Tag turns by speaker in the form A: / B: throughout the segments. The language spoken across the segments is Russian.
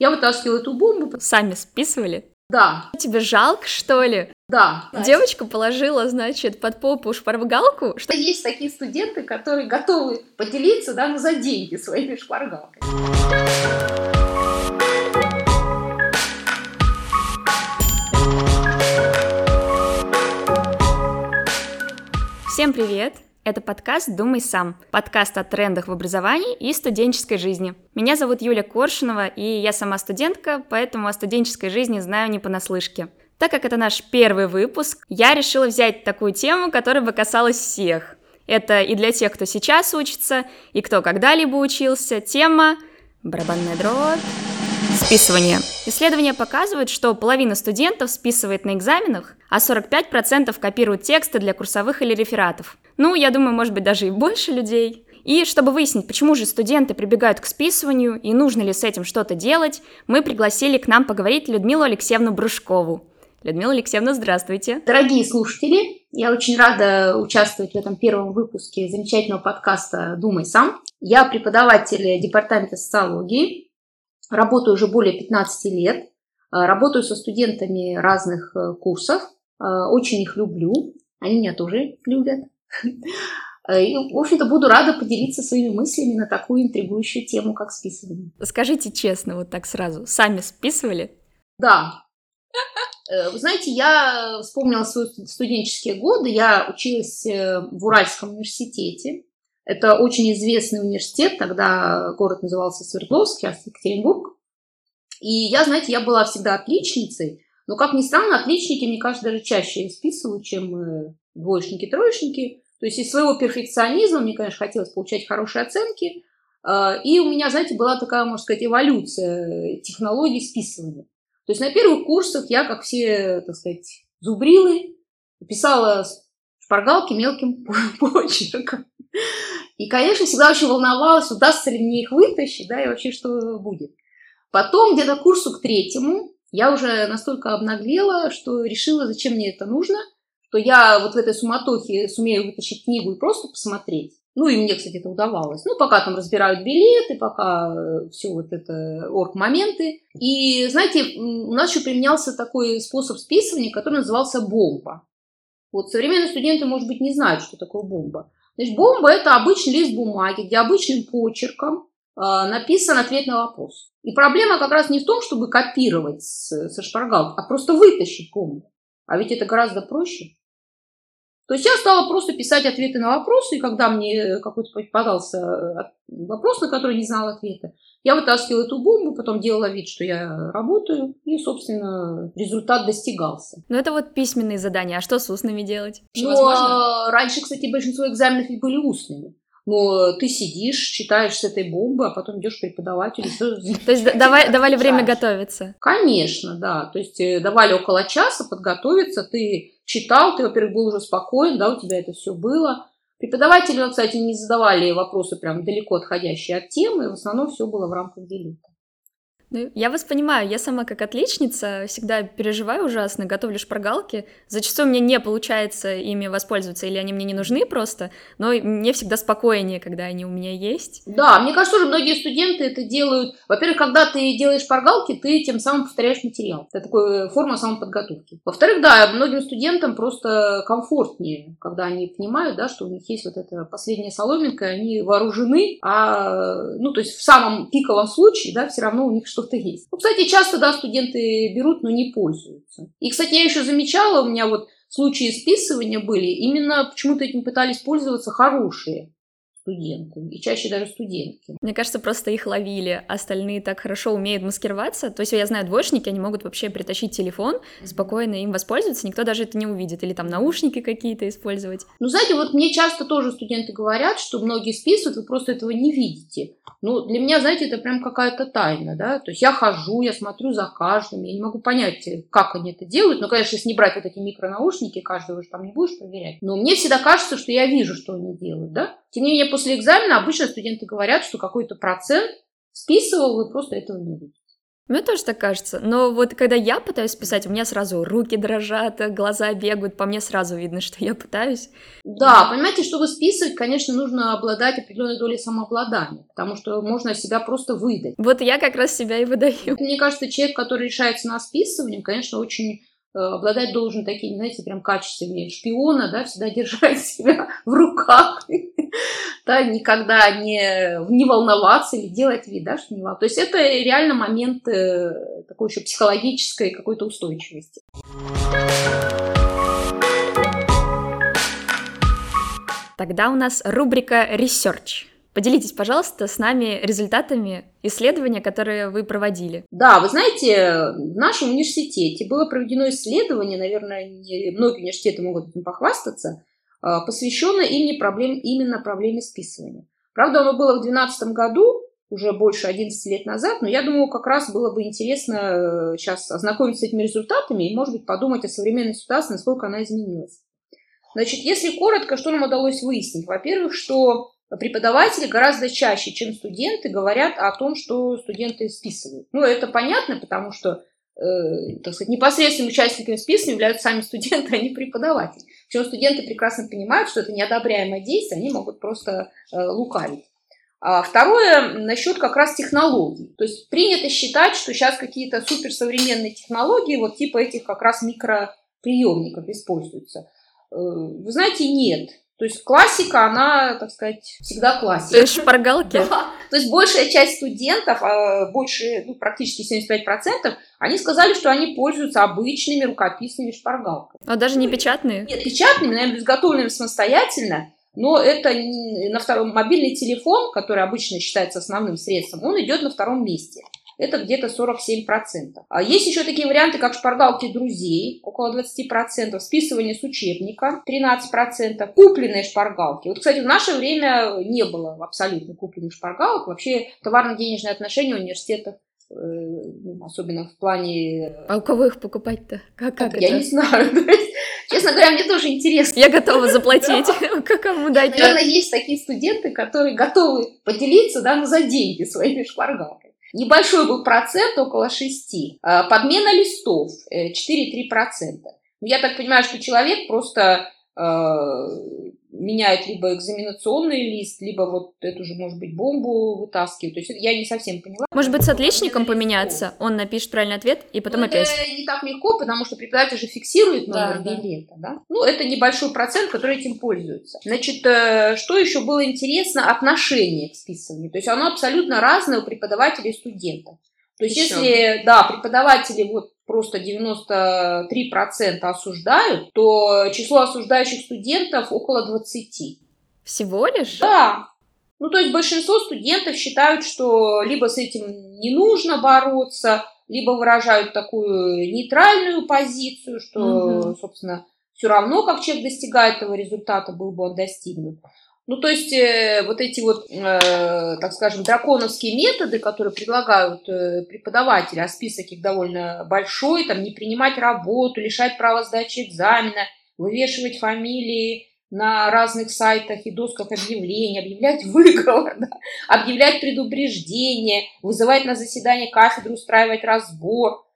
A: Я вытаскивала эту бомбу.
B: Сами списывали?
A: Да.
B: Тебе жалко, что ли?
A: Да.
B: Девочка положила, значит, под попу шпаргалку.
A: Что есть такие студенты, которые готовы поделиться даже за деньги своими шпаргалками.
B: Всем привет! Это подкаст «Думай сам», подкаст о трендах в образовании и студенческой жизни. Меня зовут Юля Коршунова, и я сама студентка, поэтому о студенческой жизни знаю не понаслышке. Так как это наш первый выпуск, я решила взять такую тему, которая бы касалась всех. Это и для тех, кто сейчас учится, и кто когда-либо учился. Тема «Барабанная дробь». Списывание. Исследования показывают, что половина студентов списывает на экзаменах, а 45% копируют тексты для курсовых или рефератов. Ну, я думаю, может быть, даже и больше людей. И чтобы выяснить, почему же студенты прибегают к списыванию и нужно ли с этим что-то делать, мы пригласили к нам поговорить Людмилу Алексеевну Брушкову. Людмила Алексеевна, здравствуйте.
A: Дорогие слушатели, я очень рада участвовать в этом первом выпуске замечательного подкаста «Думай сам». Я преподаватель департамента социологии, работаю уже более 15 лет, работаю со студентами разных э, курсов, э, очень их люблю, они меня тоже любят. И, в общем-то, буду рада поделиться своими мыслями на такую интригующую тему, как списывание.
B: Скажите честно, вот так сразу, сами списывали?
A: Да. Э, вы знаете, я вспомнила свои студенческие годы. Я училась э, в Уральском университете. Это очень известный университет, тогда город назывался Свердловский, а Екатеринбург. И я, знаете, я была всегда отличницей, но, как ни странно, отличники, мне кажется, даже чаще списывают, чем э, двоечники, троечники. То есть из своего перфекционизма мне, конечно, хотелось получать хорошие оценки. А, и у меня, знаете, была такая, можно сказать, эволюция технологий списывания. То есть на первых курсах я, как все, так сказать, зубрилы, писала шпаргалки мелким почерком. И, конечно, всегда очень волновалась, удастся ли мне их вытащить, да, и вообще что будет. Потом где-то курсу к третьему я уже настолько обнаглела, что решила, зачем мне это нужно – то я вот в этой суматохе сумею вытащить книгу и просто посмотреть. Ну, и мне, кстати, это удавалось. Ну, пока там разбирают билеты, пока э, все вот это орг-моменты. И, знаете, у нас еще применялся такой способ списывания, который назывался бомба. Вот современные студенты, может быть, не знают, что такое бомба. Значит, бомба – это обычный лист бумаги, где обычным почерком э, написан ответ на вопрос. И проблема как раз не в том, чтобы копировать с, со шпаргалки, а просто вытащить бомбу. А ведь это гораздо проще. То есть я стала просто писать ответы на вопросы, и когда мне какой-то попадался э, вопрос, на который не знала ответа, я вытаскивала эту бомбу, потом делала вид, что я работаю, и, собственно, результат достигался.
B: Ну, это вот письменные задания, а что с устными делать?
A: Ну, а раньше, кстати, большинство экзаменов были устными. Но ты сидишь, читаешь с этой бомбы, а потом идешь к преподавателю.
B: То есть давали время готовиться?
A: Конечно, да. То есть э, давали около часа подготовиться, ты читал, ты, во-первых, был уже спокоен, да, у тебя это все было. Преподаватели, кстати, не задавали вопросы прям далеко отходящие от темы, в основном все было в рамках делита.
B: Ну, я вас понимаю, я сама как отличница всегда переживаю ужасно, готовлю шпаргалки. Зачастую мне не получается ими воспользоваться, или они мне не нужны просто, но мне всегда спокойнее, когда они у меня есть.
A: Да, мне кажется, что многие студенты это делают. Во-первых, когда ты делаешь шпаргалки, ты тем самым повторяешь материал. Это такая форма самоподготовки. Во-вторых, да, многим студентам просто комфортнее, когда они понимают, да, что у них есть вот эта последняя соломинка, они вооружены, а, ну, то есть в самом пиковом случае, да, все равно у них что что-то есть. Ну, кстати, часто, да, студенты берут, но не пользуются. И, кстати, я еще замечала, у меня вот случаи списывания были, именно почему-то этим пытались пользоваться хорошие студенты, и чаще даже студентки.
B: Мне кажется, просто их ловили, остальные так хорошо умеют маскироваться. То есть я знаю, двоечники, они могут вообще притащить телефон, спокойно им воспользоваться, никто даже это не увидит, или там наушники какие-то использовать.
A: Ну, знаете, вот мне часто тоже студенты говорят, что многие списывают, вы просто этого не видите. Ну, для меня, знаете, это прям какая-то тайна, да, то есть я хожу, я смотрю за каждым, я не могу понять, как они это делают, но, конечно, если не брать вот эти микронаушники, каждого же там не будешь проверять, но мне всегда кажется, что я вижу, что они делают, да, тем не менее, после экзамена обычно студенты говорят, что какой-то процент списывал, вы просто этого не видите.
B: Мне тоже так кажется. Но вот когда я пытаюсь писать, у меня сразу руки дрожат, глаза бегают, по мне сразу видно, что я пытаюсь.
A: Да, понимаете, чтобы списывать, конечно, нужно обладать определенной долей самообладания, потому что можно себя просто выдать.
B: Вот я как раз себя и выдаю.
A: Мне кажется, человек, который решается на списывание, конечно, очень обладать должен такими, знаете, прям качествами шпиона, да, всегда держать себя в руках, да, никогда не, не волноваться или делать вид, да, что не волноваться. То есть это реально момент э, такой еще психологической какой-то устойчивости.
B: Тогда у нас рубрика «Research». Поделитесь, пожалуйста, с нами результатами исследования, которые вы проводили.
A: Да, вы знаете, в нашем университете было проведено исследование, наверное, не, многие университеты могут этим похвастаться, а, посвященное именно, проблем, именно проблеме списывания. Правда, оно было в 2012 году, уже больше 11 лет назад, но я думаю, как раз было бы интересно сейчас э, ознакомиться с этими результатами и, может быть, подумать о современной ситуации, насколько она изменилась. Значит, если коротко, что нам удалось выяснить? Во-первых, что преподаватели гораздо чаще, чем студенты, говорят о том, что студенты списывают. Ну, это понятно, потому что, э, так сказать, непосредственными участниками списывания являются сами студенты, а не преподаватели. Причем студенты прекрасно понимают, что это неодобряемое действие, они могут просто э, лукавить. А второе, насчет как раз технологий. То есть принято считать, что сейчас какие-то суперсовременные технологии, вот типа этих как раз микроприемников используются. Э, вы знаете, нет. То есть классика, она, так сказать, всегда классика. То
B: есть шпаргалки?
A: Да. То есть большая часть студентов, а, больше, ну, практически 75%, они сказали, что они пользуются обычными рукописными шпаргалками.
B: А даже не печатные?
A: Нет, печатными, наверное, изготовленными самостоятельно, но это на втором мобильный телефон, который обычно считается основным средством, он идет на втором месте это где-то 47%. А есть еще такие варианты, как шпаргалки друзей, около 20%, списывание с учебника, 13%, купленные шпаргалки. Вот, кстати, в наше время не было абсолютно купленных шпаргалок. Вообще товарно-денежные отношения университетов э, ну, особенно в плане...
B: А у кого их покупать-то? Как, как
A: Я
B: это?
A: не знаю. Честно говоря, мне тоже интересно.
B: Я готова заплатить. Как кому дать?
A: Наверное, есть такие студенты, которые готовы поделиться, да, но за деньги своими шпаргалками. Небольшой был процент, около 6. А, подмена листов 4,3%. Э, ну, я так понимаю, что человек просто меняет либо экзаменационный лист, либо вот эту же, может быть, бомбу вытаскивает. То есть я не совсем поняла.
B: Может быть, с отличником поменяться? Он напишет правильный ответ, и потом
A: ну,
B: опять.
A: Это не так легко, потому что преподаватель же фиксирует номер да, билета. Да. Да? Ну, это небольшой процент, который этим пользуется. Значит, э, что еще было интересно? Отношение к списыванию. То есть оно абсолютно разное у преподавателей и студентов. То есть Еще. если, да, преподаватели вот просто 93% осуждают, то число осуждающих студентов около 20.
B: Всего лишь?
A: Да. Ну, то есть большинство студентов считают, что либо с этим не нужно бороться, либо выражают такую нейтральную позицию, что, угу. собственно, все равно, как человек достигает этого результата, был бы он достигнут. Ну, то есть э, вот эти вот, э, так скажем, драконовские методы, которые предлагают э, преподаватели, а список их довольно большой, там не принимать работу, лишать права сдачи экзамена, вывешивать фамилии на разных сайтах и досках объявлений, объявлять выговор, да, объявлять предупреждение, вызывать на заседание кафедры, устраивать разбор –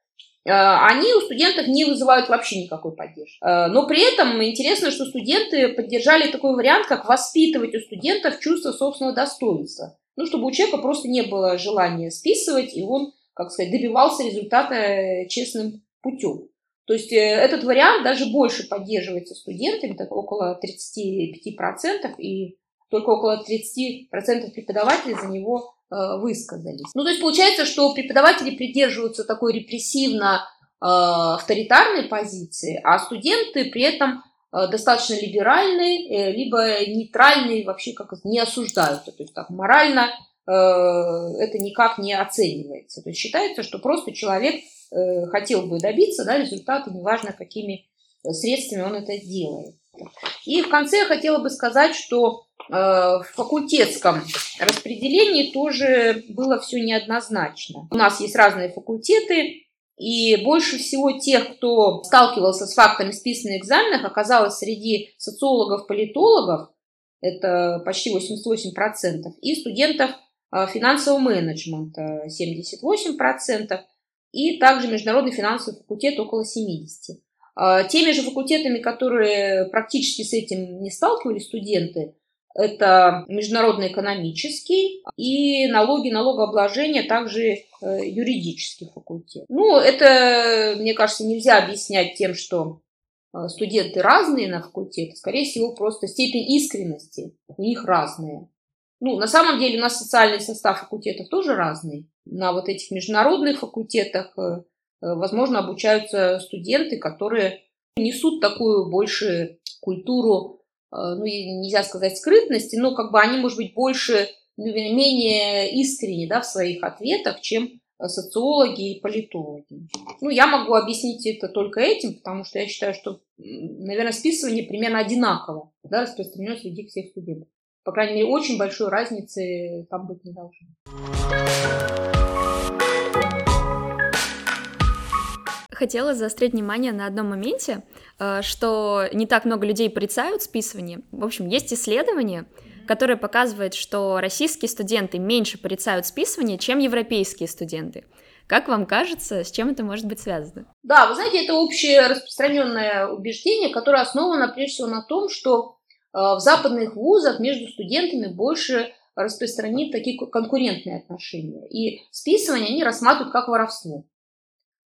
A: они у студентов не вызывают вообще никакой поддержки. Э, но при этом интересно, что студенты поддержали такой вариант, как воспитывать у студентов чувство собственного достоинства. Ну, чтобы у человека просто не было желания списывать, и он, как сказать, добивался результата э, честным путем. То есть этот вариант даже больше поддерживается студентами, так около 35%, и только около 30% преподавателей за него Э, высказались. Ну, то есть получается, что преподаватели придерживаются такой репрессивно э, авторитарной позиции, а студенты при этом э, достаточно либеральные, либо нейтральные, вообще как не осуждаются. То есть так морально это никак не оценивается. То есть считается, что просто человек хотел бы добиться да, результата, неважно какими средствами он это делает. И в конце я хотела бы сказать, что в факультетском распределении тоже было все неоднозначно. У нас есть разные факультеты, и больше всего тех, кто сталкивался с фактами списанных экзаменов, оказалось среди социологов-политологов, это почти 88%, и студентов э, финансового менеджмента 78%, и также международный финансовый факультет около 70. А, теми же факультетами, которые практически с этим не сталкивались студенты, это международный экономический и налоги, налогообложение, также э, юридический факультет. Ну, это, мне кажется, нельзя объяснять тем, что э, студенты разные на факультете. Скорее всего, просто степень искренности у них разная. Ну, на самом деле у нас социальный состав факультетов тоже разный. На вот этих международных факультетах, э, возможно, обучаются студенты, которые несут такую больше культуру ну, нельзя сказать скрытности, но как бы они, может быть, больше, ну, менее искренне да, в своих ответах, чем э, социологи и политологи. Ну, я могу объяснить это только этим, потому что я считаю, что, наверное, списывание примерно одинаково да, распространено среди всех студентов. По крайней мере, очень большой разницы там быть не должно.
B: Хотела заострить внимание на одном моменте, э, что не так много людей порицают списывание. В общем, есть исследование, которое показывает, что российские студенты меньше порицают списывание, чем европейские студенты. Как вам кажется, с чем это может быть связано?
A: Да, вы знаете, это общее распространенное убеждение, которое основано прежде всего на том, что э, в западных вузах между студентами больше распространены такие конкурентные отношения. И списывание они рассматривают как воровство.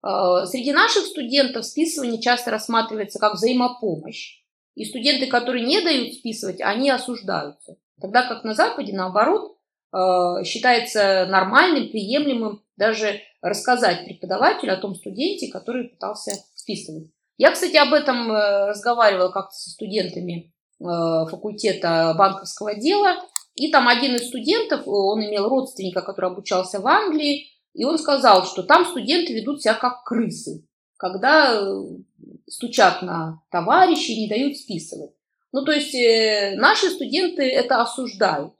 A: Э, среди наших студентов списывание часто рассматривается как взаимопомощь. И студенты, которые не дают списывать, они осуждаются. Тогда как на Западе, наоборот, э, считается нормальным, приемлемым даже рассказать преподавателю о том студенте, который пытался списывать. Я, кстати, об этом э, разговаривала как-то со студентами факультета банковского дела. И там один из студентов, он имел родственника, который обучался в Англии, и он сказал, что там студенты ведут себя как крысы, когда э, стучат на товарищей и не дают списывать. Ну, то есть э, наши студенты это осуждают.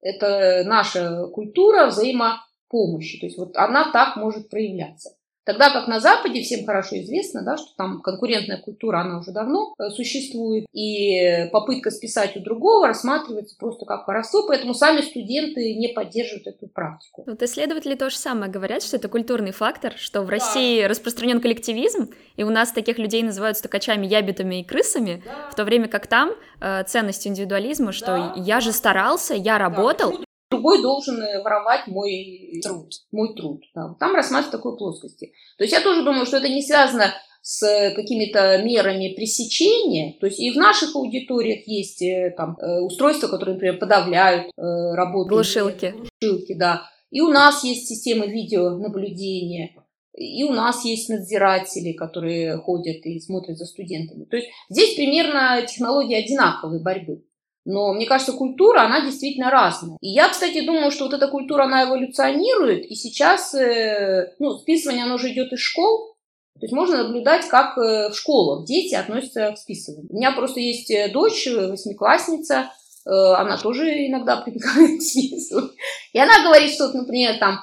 A: Это наша культура взаимопомощи. То есть вот она так может проявляться. Тогда как на Западе всем хорошо известно, да, что там конкурентная культура, она уже давно э, существует, и попытка списать у другого рассматривается просто как воровство, поэтому сами студенты не поддерживают эту практику.
B: Вот исследователи то же самое говорят, что это культурный фактор, что в России да. распространен коллективизм, и у нас таких людей называют стукачами, ябедами и крысами, да. в то время как там э, ценность индивидуализма, что да. я же старался, я работал,
A: другой должен э, воровать мой труд. Мой труд да. Там рассматривать такой плоскости. То есть я тоже думаю, что это не связано с какими-то мерами пресечения. То есть и в наших аудиториях есть э, там э, устройства, которые, например, подавляют работу.
B: Глушилки.
A: Глушилки, да. И у нас есть системы видеонаблюдения. И у нас есть надзиратели, которые ходят и смотрят за студентами. То есть здесь примерно технологии одинаковой борьбы. Но мне кажется, культура, она действительно разная. И я, кстати, думаю, что вот эта культура, она эволюционирует. И сейчас, э, ну, списывание, оно уже идет из школ. То есть можно наблюдать, как э, в школах дети относятся к списыванию. У меня просто есть э, дочь, восьмиклассница, она тоже иногда прибегает к списыванию. И она говорит, что, например, там,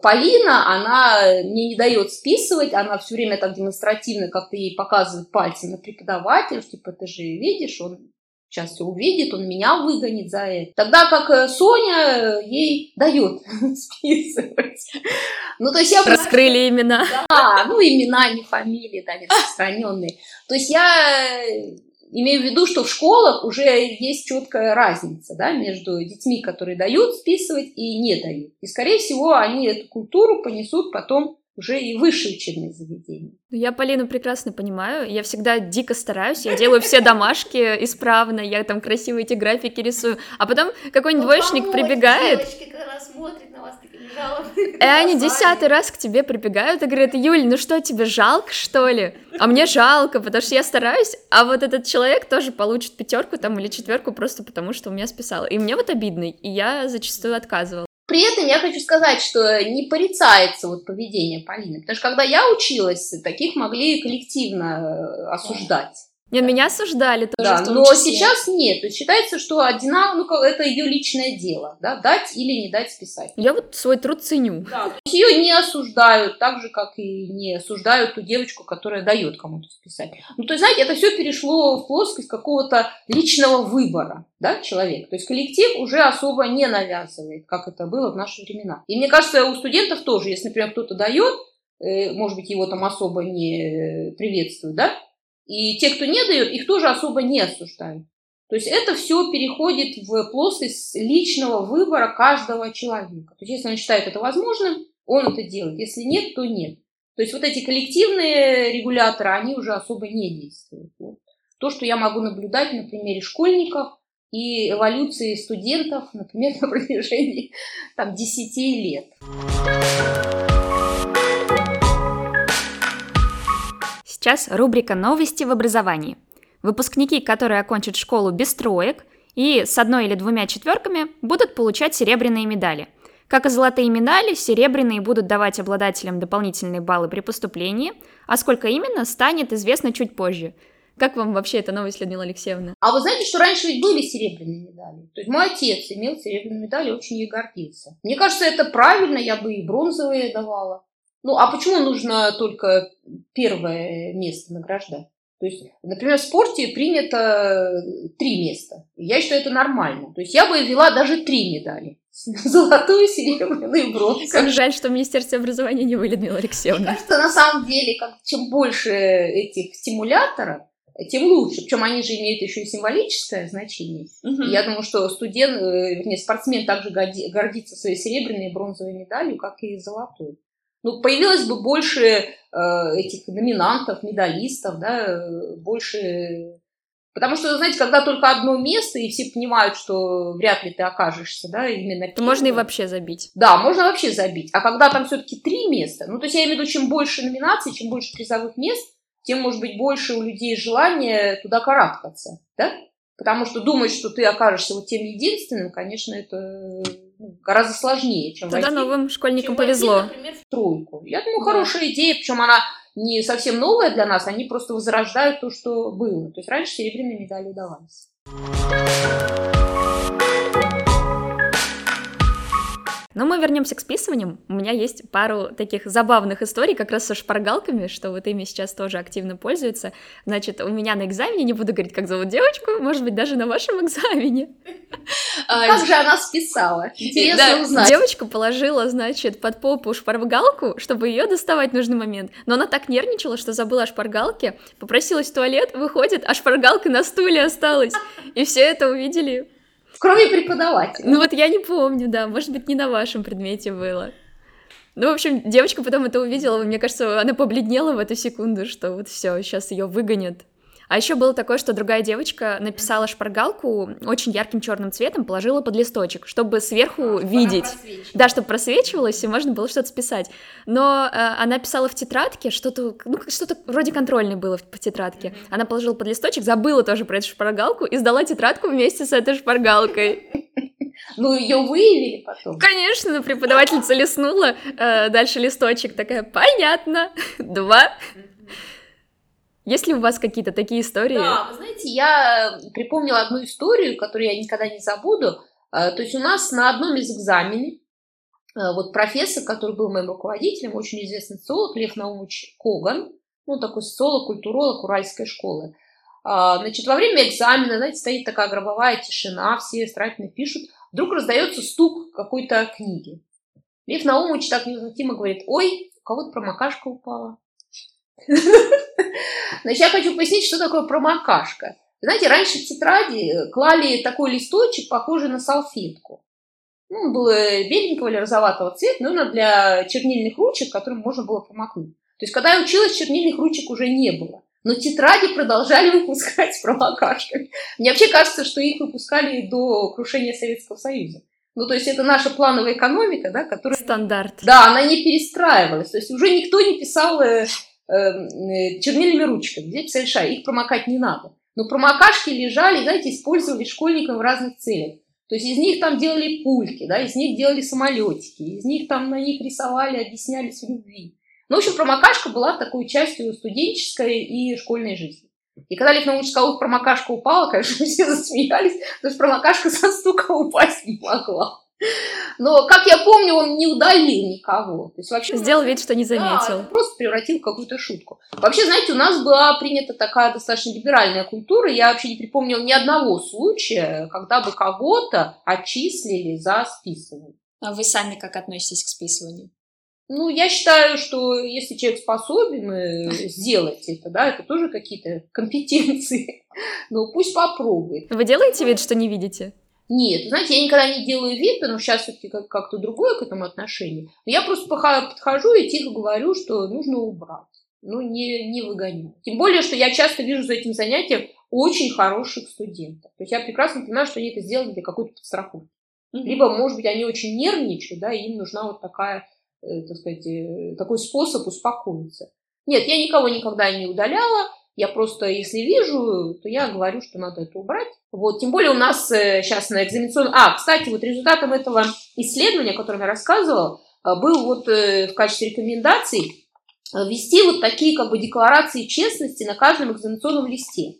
A: Полина, она мне не дает списывать, она все время так демонстративно как-то ей показывает пальцем на преподавателя, что типа ты же видишь, он сейчас все увидит, он меня выгонит за это. Тогда как э, Соня э, ей дает списывать.
B: Ну, то есть я... Раскрыли имена.
A: Да, ну, имена, не фамилии, да, не распространенные. То есть я э, имею в виду, что в школах уже есть четкая разница да, между детьми, которые дают списывать и не дают. И, скорее всего, они эту культуру понесут потом уже и высшие учебные заведения.
B: Ну, я Полину прекрасно понимаю. Я всегда дико стараюсь, я делаю все домашки исправно, я там красиво эти графики рисую. А потом какой-нибудь ну, двоечник прибегает. Девочки, когда смотрят на вас такими жалобами. И они десятый раз к тебе прибегают и говорят, Юль, ну что, тебе жалко, что ли? А мне жалко, потому что я стараюсь, а вот этот человек тоже получит пятерку там или четверку просто потому, что у меня списал. И мне вот обидно, и я зачастую отказывала.
A: При этом я хочу сказать, что не порицается вот поведение Полины, потому что когда я училась, таких могли коллективно э, осуждать.
B: Нет, меня осуждали тоже.
A: Да, но числе. сейчас нет. То есть считается, что одинаково, ну, это ее личное дело, да, дать или не дать списать.
B: Я вот свой труд ценю.
A: Да, ее не осуждают, так же, как и не осуждают ту девочку, которая дает кому-то списать. Ну, то есть, знаете, это все перешло в плоскость какого-то личного выбора, да, человека. То есть коллектив уже особо не навязывает, как это было в наши времена. И мне кажется, у студентов тоже, если, например, кто-то дает, э, может быть, его там особо не приветствуют, да? И те, кто не дает, их тоже особо не осуждают. То есть это все переходит в плоскость личного выбора каждого человека. То есть если он считает это возможным, он это делает. Если нет, то нет. То есть вот эти коллективные регуляторы, они уже особо не действуют. Вот. То, что я могу наблюдать на примере школьников и эволюции студентов, например, на протяжении там, 10 лет.
B: Сейчас рубрика «Новости в образовании». Выпускники, которые окончат школу без троек и с одной или двумя четверками, будут получать серебряные медали. Как и золотые медали, серебряные будут давать обладателям дополнительные баллы при поступлении, а сколько именно, станет известно чуть позже. Как вам вообще эта новость, Людмила Алексеевна?
A: А вы знаете, что раньше ведь были серебряные медали? То есть мой отец имел серебряные медали, очень ей гордился. Мне кажется, это правильно, я бы и бронзовые давала. Ну, а почему нужно только первое место награждать? То есть, например, в спорте принято три места. Я считаю, это нормально. То есть я бы ввела даже три медали. Золотую, серебряную и бронзовую.
B: Как жаль, что Министерство образования не вы, Людмила Алексеевна.
A: Потому что на самом деле, как, чем больше этих стимуляторов, тем лучше. Причем они же имеют еще и символическое значение. Угу. Я думаю, что студент, э, вернее, спортсмен также гордится своей серебряной и бронзовой медалью, как и золотой ну, появилось бы больше э, этих номинантов, медалистов, да, больше... Потому что, знаете, когда только одно место, и все понимают, что вряд ли ты окажешься, да, именно
B: То можно и вообще забить.
A: Да, можно вообще забить. А когда там все-таки три места, ну, то есть я имею в виду, чем больше номинаций, чем больше призовых мест, тем, может быть, больше у людей желания туда карабкаться, да? Потому что думать, что ты окажешься вот тем единственным, конечно, это ну, гораздо сложнее, чем
B: Тогда войти, новым школьникам чем повезло.
A: Войти, например, в тройку. Я думаю, хорошая идея, причем она не совсем новая для нас, они просто возрождают то, что было. То есть раньше серебряные медали давались.
B: Но мы вернемся к списываниям. У меня есть пару таких забавных историй как раз со шпаргалками, что вот ими сейчас тоже активно пользуются. Значит, у меня на экзамене, не буду говорить, как зовут девочку, может быть, даже на вашем экзамене.
A: А, как же она списала? Интересно узнать.
B: Девочка положила, значит, под попу шпаргалку, чтобы ее доставать в нужный момент. Но она так нервничала, что забыла о шпаргалке, попросилась в туалет, выходит, а шпаргалка на стуле осталась. И все это увидели
A: Кроме преподавателя.
B: Ну вот я не помню, да, может быть, не на вашем предмете было. Ну, в общем, девочка потом это увидела, мне кажется, она побледнела в эту секунду, что вот все, сейчас ее выгонят. А еще было такое, что другая девочка написала шпаргалку очень ярким черным цветом, положила под листочек, чтобы сверху а, видеть. Да, чтобы просвечивалось, и можно было что-то списать. Но э, она писала в тетрадке что-то, ну, что-то вроде контрольной было в, в тетрадке. Mm-hmm. Она положила под листочек, забыла тоже про эту шпаргалку и сдала тетрадку вместе с этой шпаргалкой.
A: Ну, ее выявили потом.
B: Конечно, преподавательница листнула, э, дальше листочек такая, понятно, два. Есть ли у вас какие-то такие истории?
A: Да, вы знаете, я припомнила одну историю, которую я никогда не забуду. Э, то есть у нас на одном из экзаменов э, вот профессор, который был моим руководителем, очень известный социолог Лев Наумович Коган, ну, такой социолог, культуролог Уральской школы. Значит, во время экзамена, знаете, стоит такая гробовая тишина, все старательно пишут. Вдруг раздается стук какой-то книги. Лев Наумович так невозмутимо говорит, ой, у кого-то промокашка упала. Значит, я хочу пояснить, что такое промокашка. Знаете, раньше в тетради клали такой листочек, похожий на салфетку. Ну, он был беленького или розоватого цвета, но для чернильных ручек, которым можно было промокнуть. То есть, когда я училась, чернильных ручек уже не было. Но тетради продолжали выпускать с промокашками. Мне вообще кажется, что их выпускали до крушения Советского Союза. Ну, то есть это наша плановая экономика, да, которая...
B: Стандарт.
A: Да, она не перестраивалась. То есть уже никто не писал э, э, чернильными ручками. Где писали шай, их промокать не надо. Но промокашки лежали, знаете, использовали школьникам в разных целях. То есть из них там делали пульки, да, из них делали самолетики, из них там на них рисовали, объяснялись в любви. Ну, в общем, промокашка была такой частью студенческой и школьной жизни. И когда Лев Наумович сказал, промокашка упала, конечно, все засмеялись, потому что промокашка со стука упасть не могла. Но, как я помню, он не удалил никого. То есть, вообще,
B: Сделал вид, что не заметил.
A: Да, просто превратил в какую-то шутку. Вообще, знаете, у нас была принята такая достаточно либеральная культура. Я вообще не припомнила ни одного случая, когда бы кого-то отчислили за списывание.
B: А вы сами как относитесь к списыванию?
A: Ну, я считаю, что если человек способен э, сделать это, да, это тоже какие-то компетенции. Ну, пусть попробует.
B: Вы делаете вид, что не видите?
A: Нет, знаете, я никогда не делаю вид, потому что сейчас все-таки как-то другое к этому отношение. Я просто подхожу и тихо говорю, что нужно убрать. Ну, не, не выгонять. Тем более, что я часто вижу за этим занятием очень хороших студентов. То есть я прекрасно понимаю, что они это сделали для какой-то подстраховки. Mm-hmm. Либо, может быть, они очень нервничают, да, и им нужна вот такая, э, так сказать, э, такой способ успокоиться. Нет, я никого никогда не удаляла. Я просто, если вижу, то я говорю, что надо это убрать. Вот, тем более у нас э, сейчас на экзаменационном... А, кстати, вот результатом этого исследования, о котором я рассказывала, э, был вот э, в качестве рекомендаций э, ввести вот такие как бы декларации честности на каждом экзаменационном листе.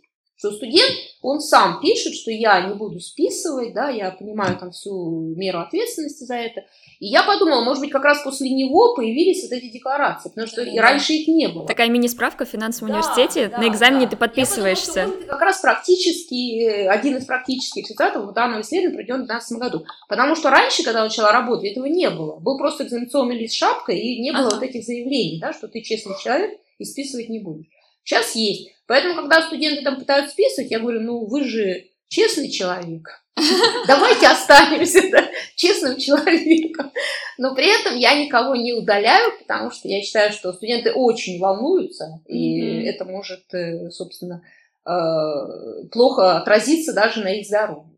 A: Что студент, он сам пишет, что я не буду списывать, да, я понимаю там всю меру ответственности за это. И я подумала, может быть, как раз после него появились вот эти декларации, потому что и раньше их не было.
B: Такая мини-справка в финансовом да, университете, да, на экзамене да. ты подписываешься. Я
A: подумала, что как раз практически, э, один из практических результатов данного исследования пройдет в 2012 году. Потому что раньше, когда я начала работать, этого не было. Был просто экзаменационный лист шапка, и не было ага. вот этих заявлений, да, что ты честный человек и списывать не будешь. Сейчас есть. Поэтому, когда студенты там пытаются списывать, я говорю, ну вы же честный человек. Давайте останемся да, честным человеком. Но при этом я никого не удаляю, потому что я считаю, что студенты очень волнуются, и mm-hmm. это может, э, собственно, э, плохо отразиться даже на их здоровье.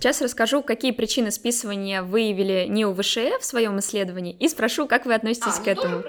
B: Сейчас расскажу, какие причины списывания выявили НИУ ВШЭ в своем исследовании, и спрошу, как вы относитесь а, к этому.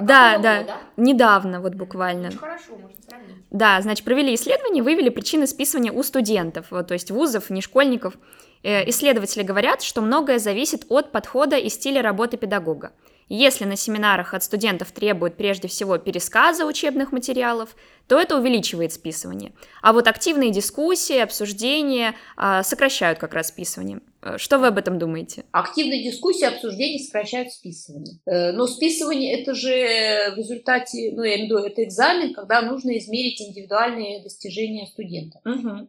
B: Да, да, года? недавно, вот буквально.
A: Очень хорошо, можно сравнить.
B: Да, значит, провели исследование, выявили причины списывания у студентов, вот, то есть вузов, не школьников. Э, исследователи говорят, что многое зависит от подхода и стиля работы педагога. Если на семинарах от студентов требуют прежде всего пересказа учебных материалов, то это увеличивает списывание. А вот активные дискуссии, обсуждения а, сокращают как раз списывание. Э, что вы об этом думаете?
A: Активные дискуссии, обсуждения сокращают списывание. Э, но списывание это же в результате, ну я имею в виду, это экзамен, когда нужно измерить индивидуальные достижения студента. Угу.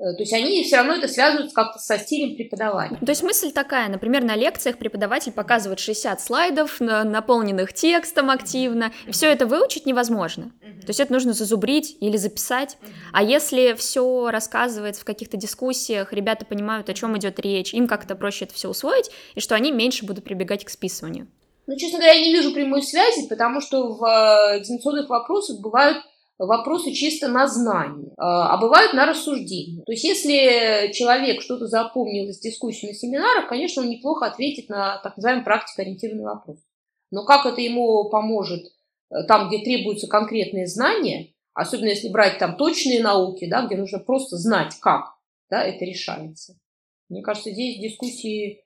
A: Э, то есть они все равно это связывают как-то со стилем преподавания.
B: То есть мысль такая, например, на лекциях преподаватель показывает 60 слайдов, наполненных текстом активно, и все это выучить невозможно. То есть это нужно зазубрить или записать. А если все рассказывается в каких-то дискуссиях, ребята понимают, о чем идет речь, им как-то проще это все усвоить, и что они меньше будут прибегать к списыванию.
A: Ну, честно говоря, я не вижу прямой связи, потому что в э, экзаменационных вопросах бывают вопросы чисто на знание, а, а бывают на рассуждение. То есть если человек что-то запомнил из дискуссии на семинарах, конечно, он неплохо ответит на так называемый практико-ориентированный вопрос. Но как это ему поможет э, там, где требуются конкретные знания, особенно если брать там точные науки, да, где нужно просто знать, как да, это решается. Мне кажется, здесь дискуссии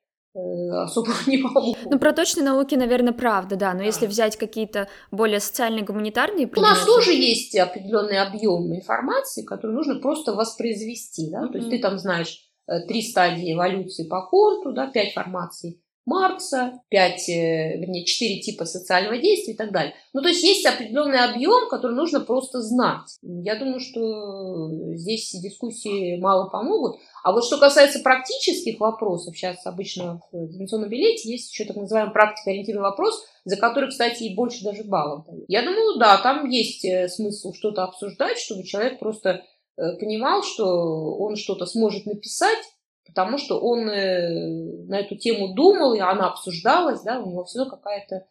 A: особо не могу.
B: Ну, про точные науки, наверное, правда, да. Но да. если взять какие-то более социальные, гуманитарные
A: предметы... У нас тоже есть определенный объем информации, который нужно просто воспроизвести, да. Mm-hmm. То есть ты там знаешь э, три стадии эволюции по Конту, да, пять формаций Маркса, пять, э, вернее, четыре типа социального действия и так далее. Ну, то есть есть определенный объем, который нужно просто знать. Я думаю, что здесь дискуссии мало помогут. А вот что касается практических вопросов, сейчас обычно в экзаменационном билете есть еще так называемый практико-ориентированный вопрос, за который, кстати, и больше даже баллов. Я думаю, да, там есть э, смысл что-то обсуждать, чтобы человек просто э, понимал, что он что-то сможет написать, потому что он э, на эту тему думал, и она обсуждалась, да, у него все какая-то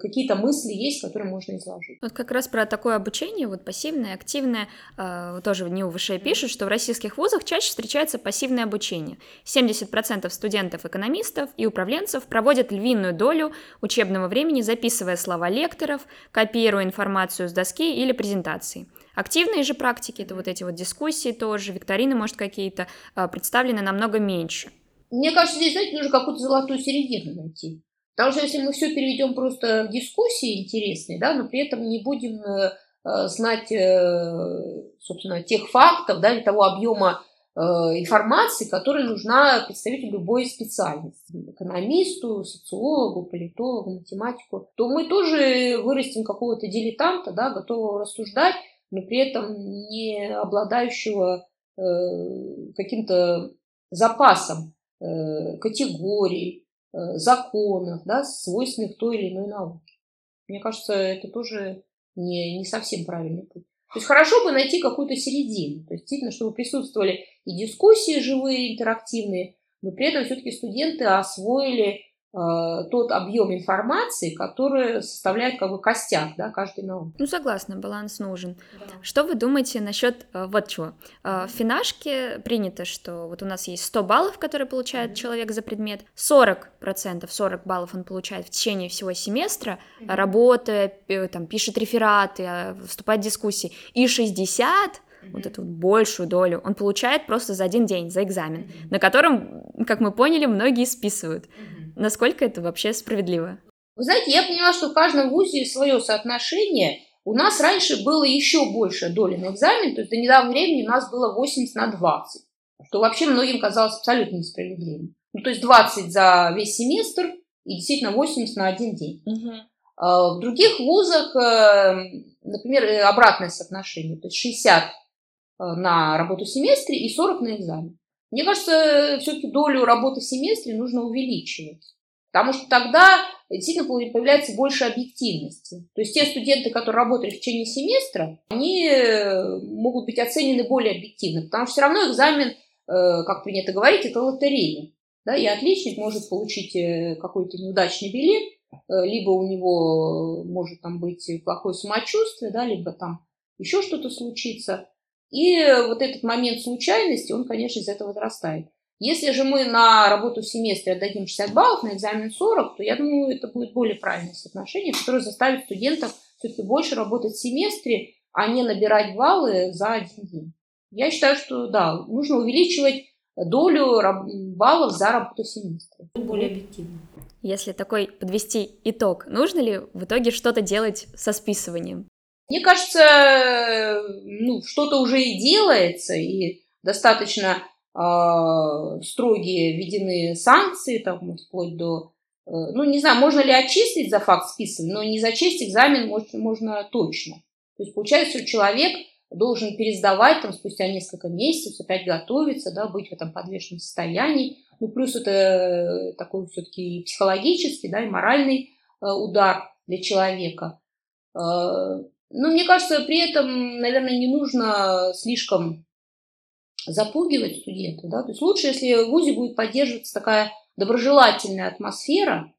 A: какие-то мысли есть, которые можно изложить.
B: Вот как раз про такое обучение, вот пассивное, активное, э, тоже в НИУ ВШЭ пишут, что в российских вузах чаще встречается пассивное обучение. 70% студентов-экономистов и управленцев проводят львиную долю учебного времени, записывая слова лекторов, копируя информацию с доски или презентации. Активные же практики, это вот эти вот дискуссии тоже, викторины, может, какие-то, э, представлены намного меньше.
A: Мне кажется, здесь, знаете, нужно какую-то золотую середину найти. Потому что если мы все переведем просто в дискуссии интересные, да, но при этом не будем э, э, знать, э, собственно, тех фактов, да, или того объема информации, которая нужна представителю любой специальности, экономисту, социологу, политологу, математику, то мы тоже вырастим какого-то дилетанта, да, готового рассуждать, но при этом не обладающего каким-то запасом категорий, законов, да, свойственных той или иной науке. Мне кажется, это тоже не, не совсем правильный путь. То есть хорошо бы найти какую-то середину. То есть действительно, чтобы присутствовали и дискуссии живые, интерактивные, но при этом все-таки студенты освоили Э, тот объем информации, который составляет как бы костяк да, каждой науки.
B: Ну, согласна, баланс нужен. Да. Что вы думаете насчет э, вот чего? Э, в финашке принято, что вот у нас есть 100 баллов, которые получает mm-hmm. человек за предмет, 40%, 40 баллов он получает в течение всего семестра, mm-hmm. работая, там, пишет рефераты, вступает в дискуссии, и 60 вот эту вот большую долю, он получает просто за один день, за экзамен, mm-hmm. на котором, как мы поняли, многие списывают. Mm-hmm. Насколько это вообще справедливо?
A: Вы знаете, я поняла, что в каждом вузе свое соотношение. У нас раньше было еще больше доли на экзамен, то есть до недавнего времени у нас было 80 на 20, что вообще многим казалось абсолютно несправедливым. Ну, то есть 20 за весь семестр и действительно 80 на один день. Угу. В других вузах, э, например, э, обратное соотношение, то есть 60 э, на работу в семестре и 40 на экзамен. Мне кажется, все-таки долю работы в семестре нужно увеличивать. Потому что тогда действительно появляется больше объективности. То есть те студенты, которые работали в течение семестра, они э, могут быть оценены более объективно. Потому что все равно экзамен, э, как принято говорить, это лотерея. Да, и отличник может получить э, какой-то неудачный билет, либо у него может там быть плохое самочувствие, да, либо там еще что-то случится. И вот этот момент случайности, он, конечно, из этого возрастает. Если же мы на работу в семестре отдадим 60 баллов, на экзамен 40, то я думаю, это будет более правильное соотношение, которое заставит студентов все-таки больше работать в семестре, а не набирать баллы за один день. Я считаю, что да, нужно увеличивать долю баллов за работу в семестре. Более объективно.
B: Если такой подвести итог, нужно ли в итоге что-то делать со списыванием?
A: Мне кажется, ну, что-то уже и делается, и достаточно э, строгие введены санкции, там, вплоть до... Э, ну, не знаю, можно ли очистить за факт списывания, но не зачесть экзамен можно, можно точно. То есть, получается, человек должен пересдавать там спустя несколько месяцев, опять готовиться, да, быть в этом подвешенном состоянии. Ну, плюс это такой все-таки психологический, да, и моральный э, удар для человека. Но мне кажется, при этом, наверное, не нужно слишком запугивать студентов. Да? То есть лучше, если в ВУЗе будет поддерживаться такая доброжелательная атмосфера.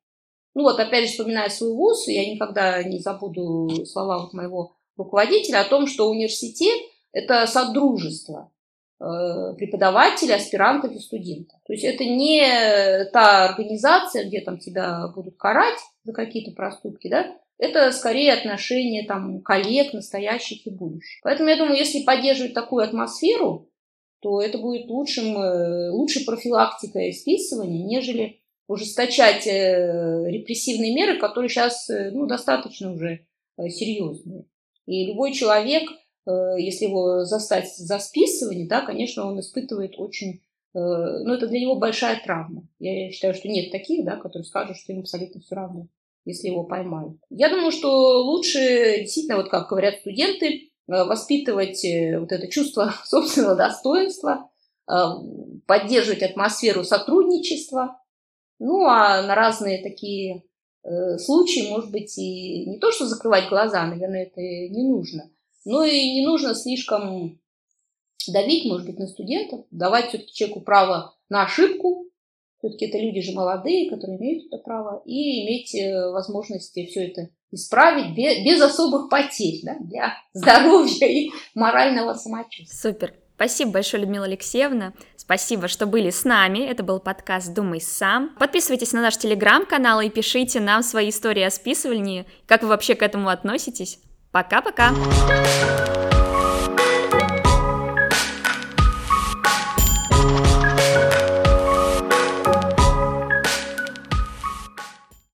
A: Ну вот, опять же, вспоминая свой ВУЗ, я никогда не забуду слова вот моего руководителя о том, что университет – это содружество э, преподавателей, аспирантов и студентов. То есть это не та организация, где там тебя будут карать за какие-то проступки, да, это скорее отношения там, коллег, настоящих и будущих. Поэтому я думаю, если поддерживать такую атмосферу, то это будет лучшим, э, лучшей профилактикой списывания, нежели ужесточать э, репрессивные меры, которые сейчас э, ну, достаточно уже серьезные. И любой человек, если его застать за списывание, да, конечно, он испытывает очень ну, это для него большая травма. Я считаю, что нет таких, да, которые скажут, что им абсолютно все равно если его поймают. Я думаю, что лучше действительно, вот как говорят студенты, э, воспитывать э, вот это чувство собственного достоинства, э, поддерживать атмосферу сотрудничества, ну а на разные такие случаи, может быть, и не то, что закрывать глаза, наверное, это не нужно, но и не нужно слишком давить, может быть, на студентов, давать все-таки человеку право на ошибку, все-таки это люди же молодые, которые имеют это право, и иметь э, возможности все это исправить без, без особых потерь да, для здоровья и морального самочувствия.
B: Супер. Спасибо большое, Людмила Алексеевна. Спасибо, что были с нами. Это был подкаст «Думай сам». Подписывайтесь на наш телеграм-канал и пишите нам свои истории о списывании. Как вы вообще к этому относитесь? Пока-пока!